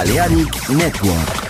Balearic Network.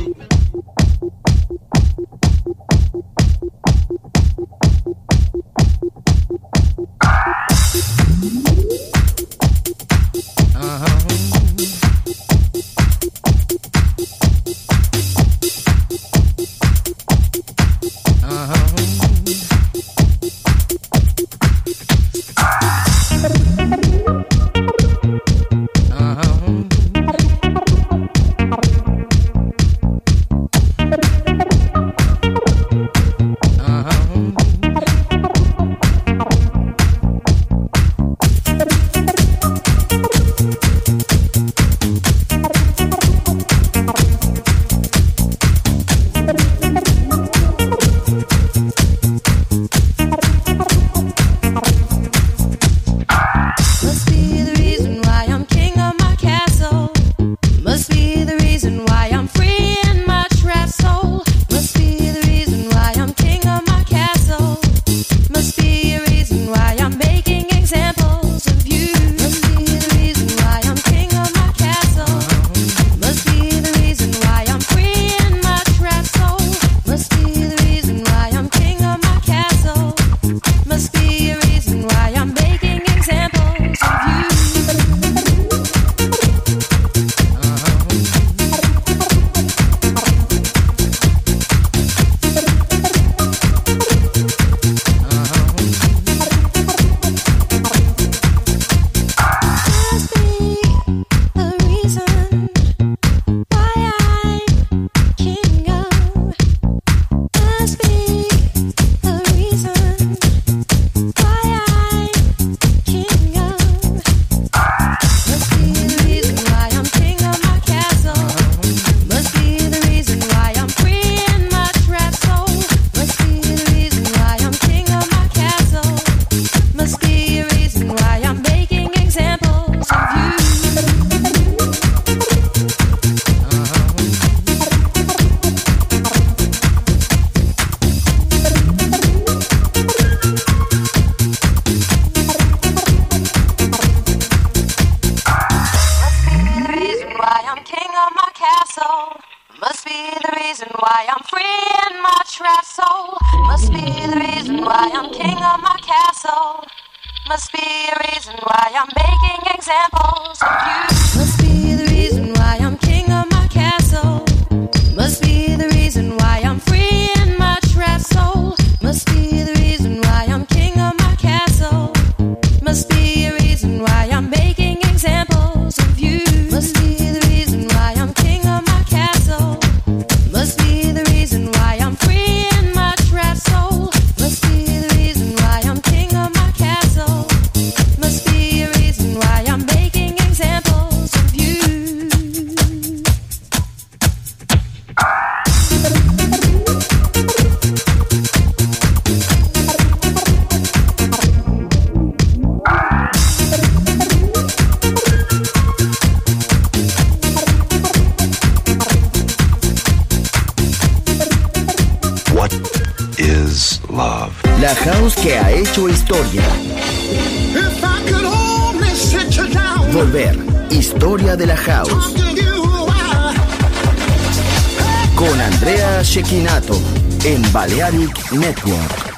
Balearic Network.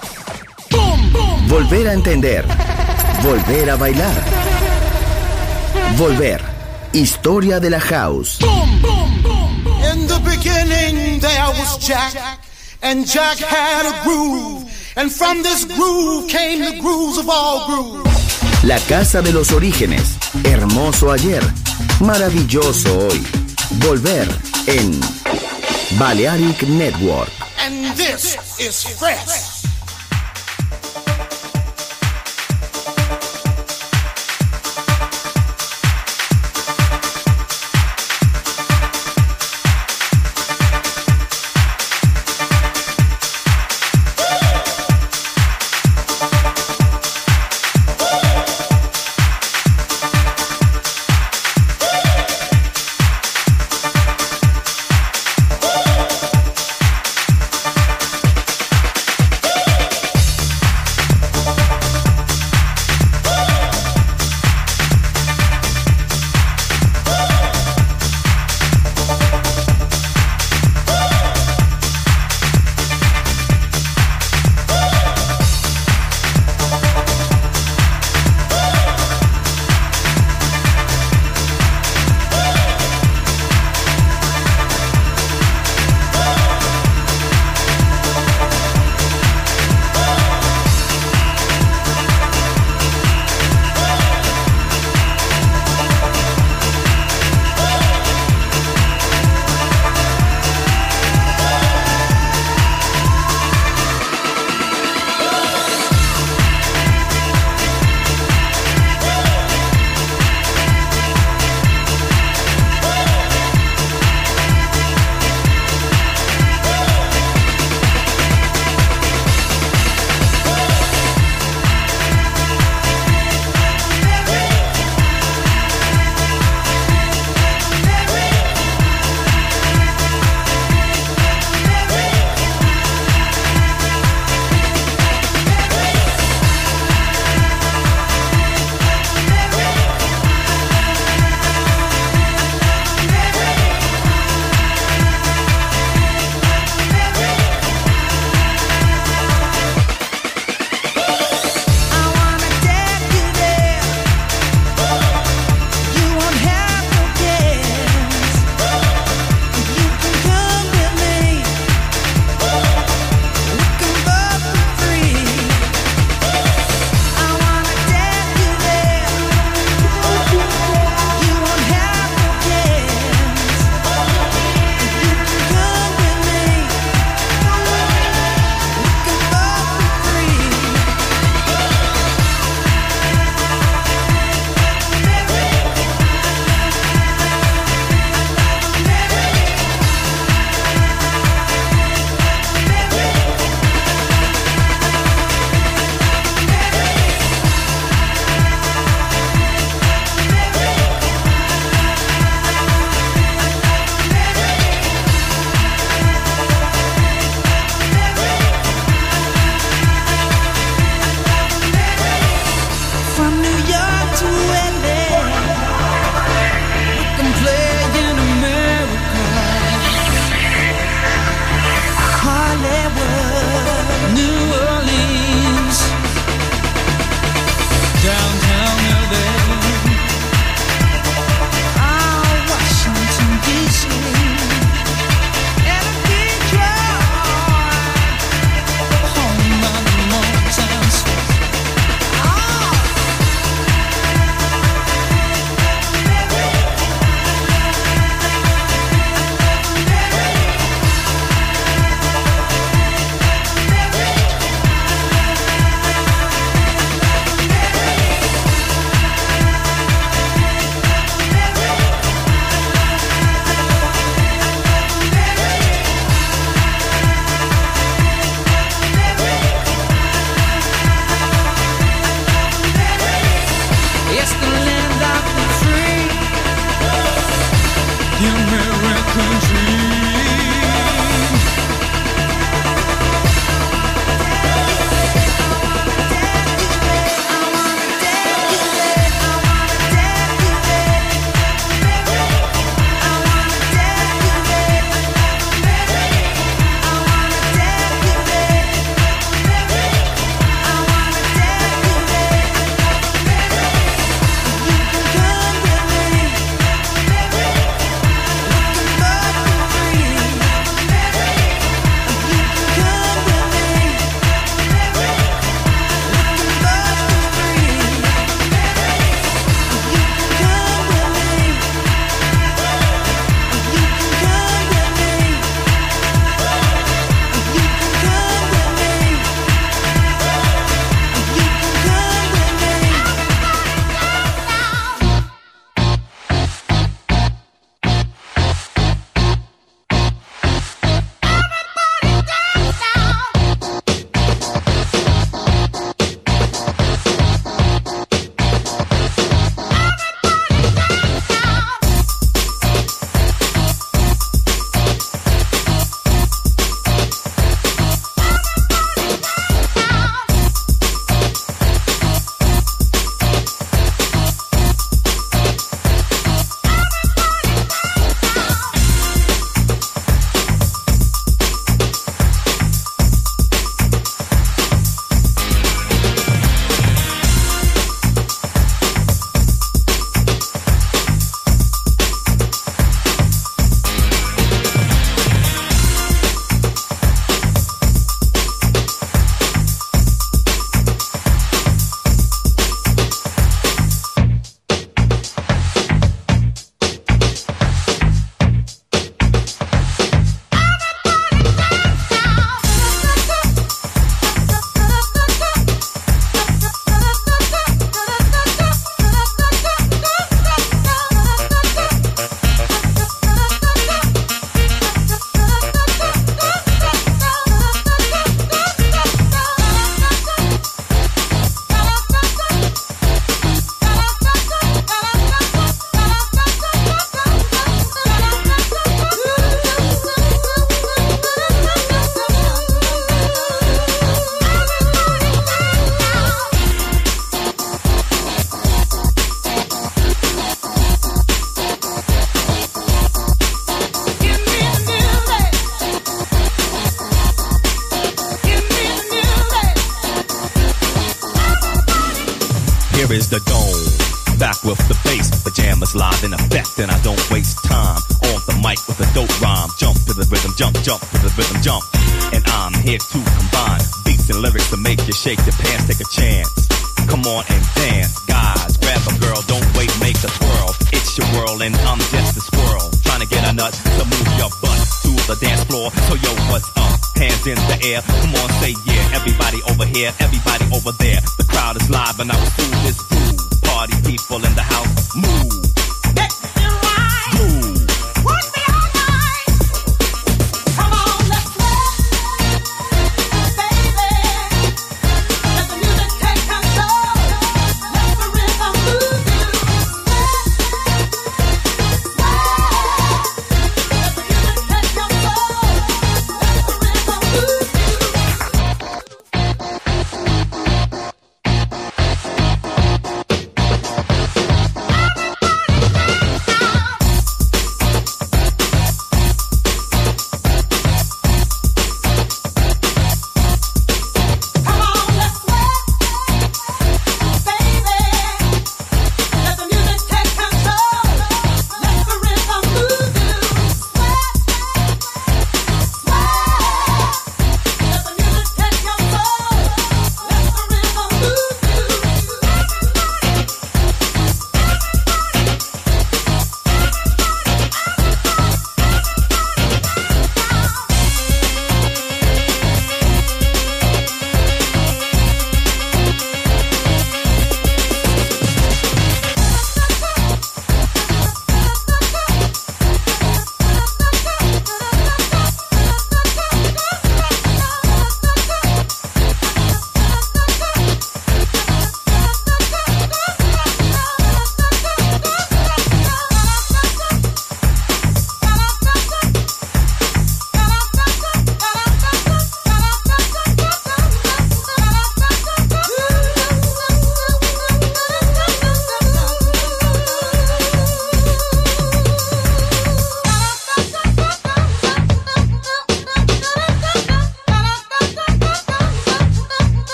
Volver a entender. Volver a bailar. Volver. Historia de la house. And from this groove came the grooves of all grooves. La casa de los orígenes. Hermoso ayer, maravilloso hoy. Volver en Balearic Network. is fresh.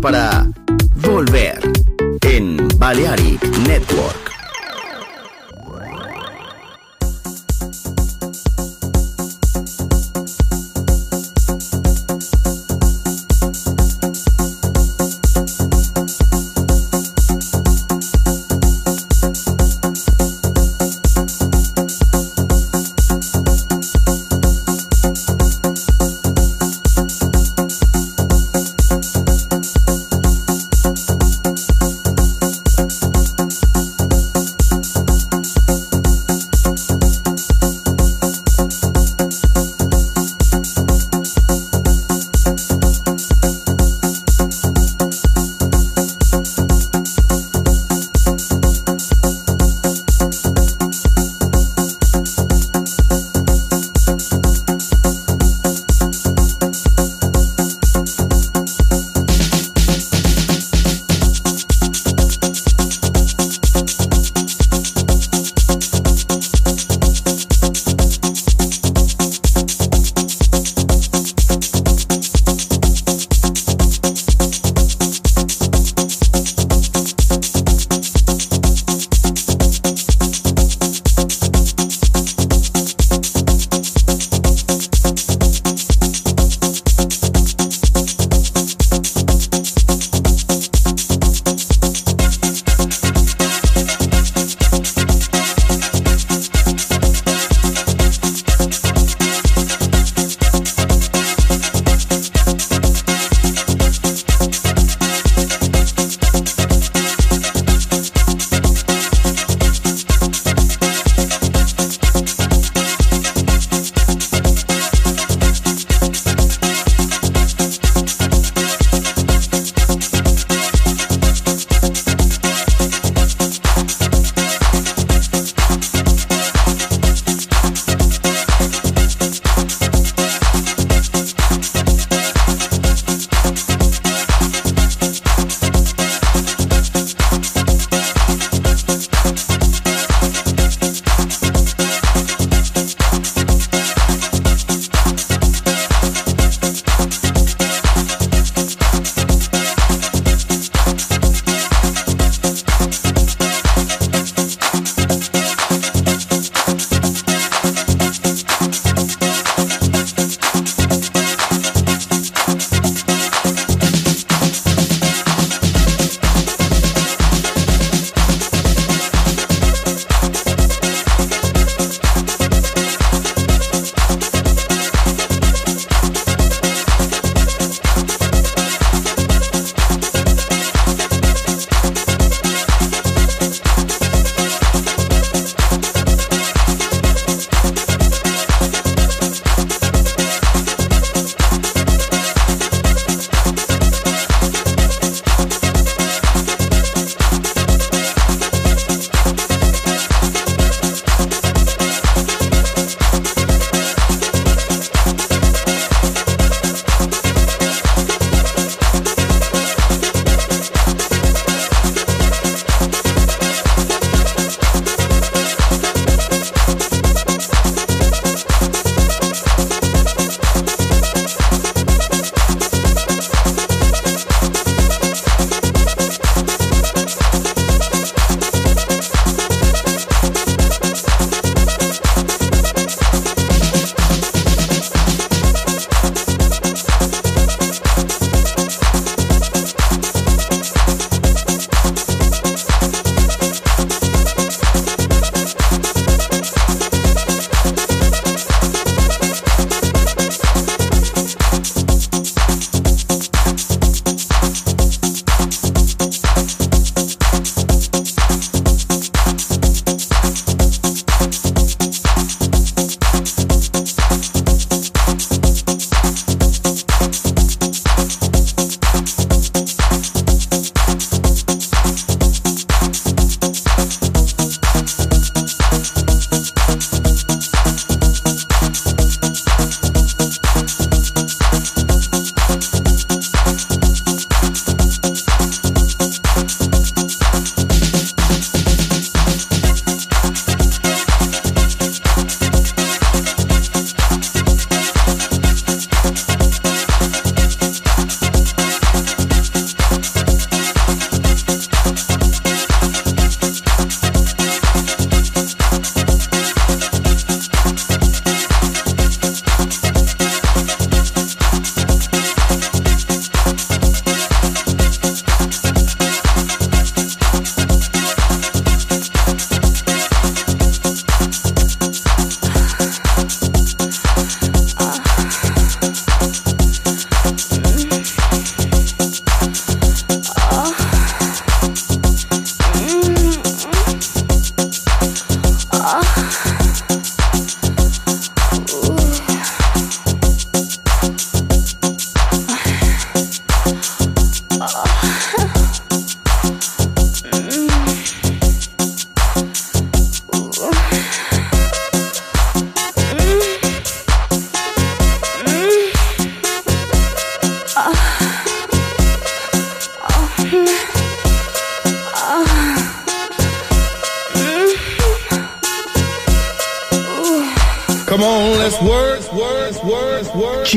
Para Volver en Balearic Network.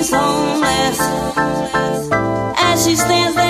she's homeless. As she stands there.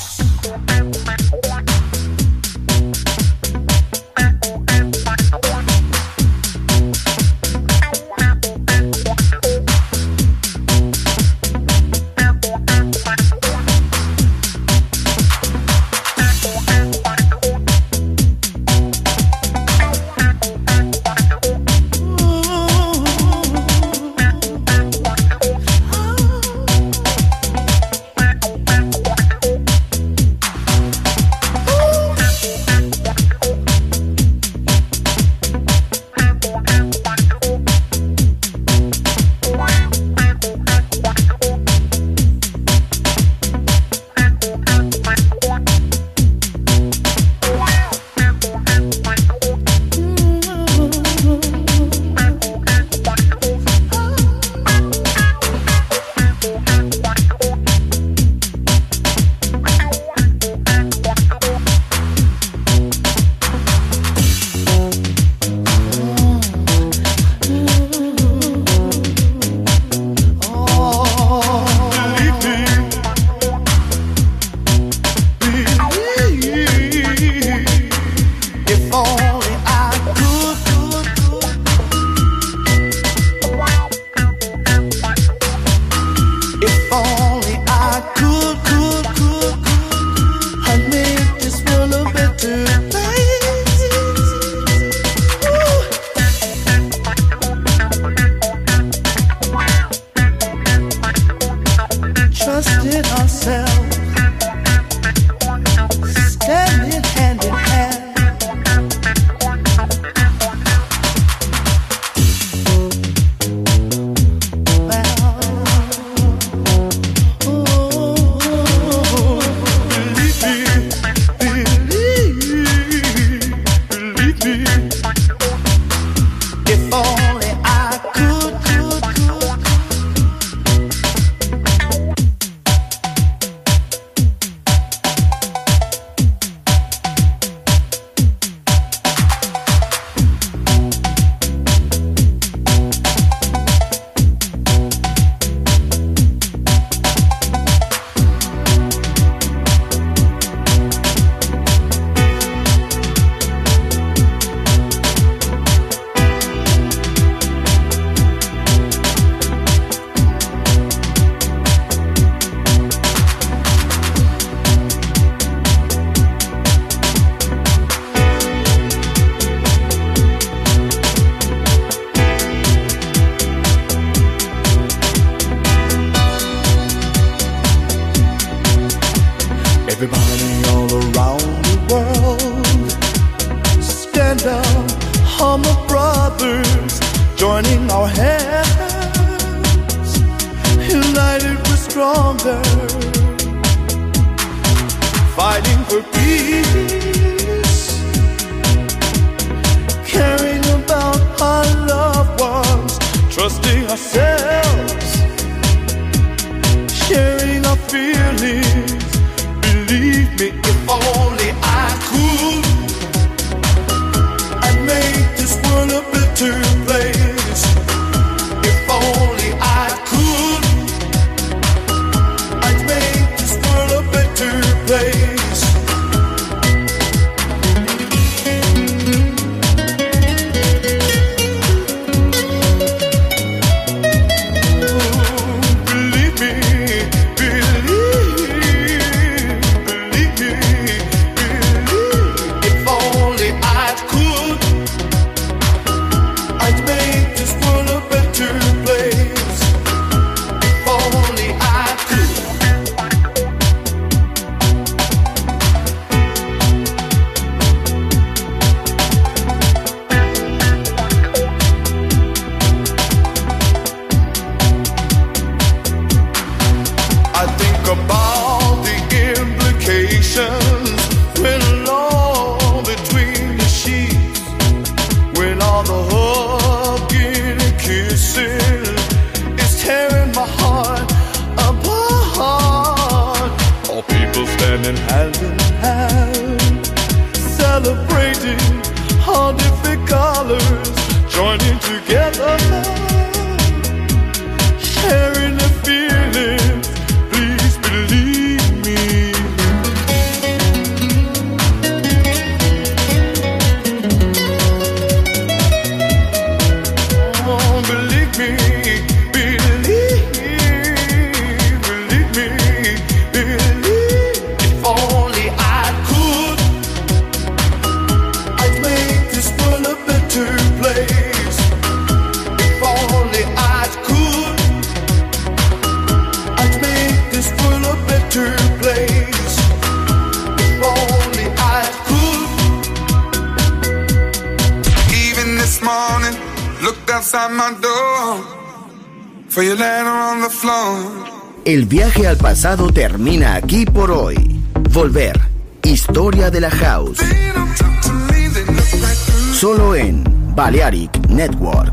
Balearic Network.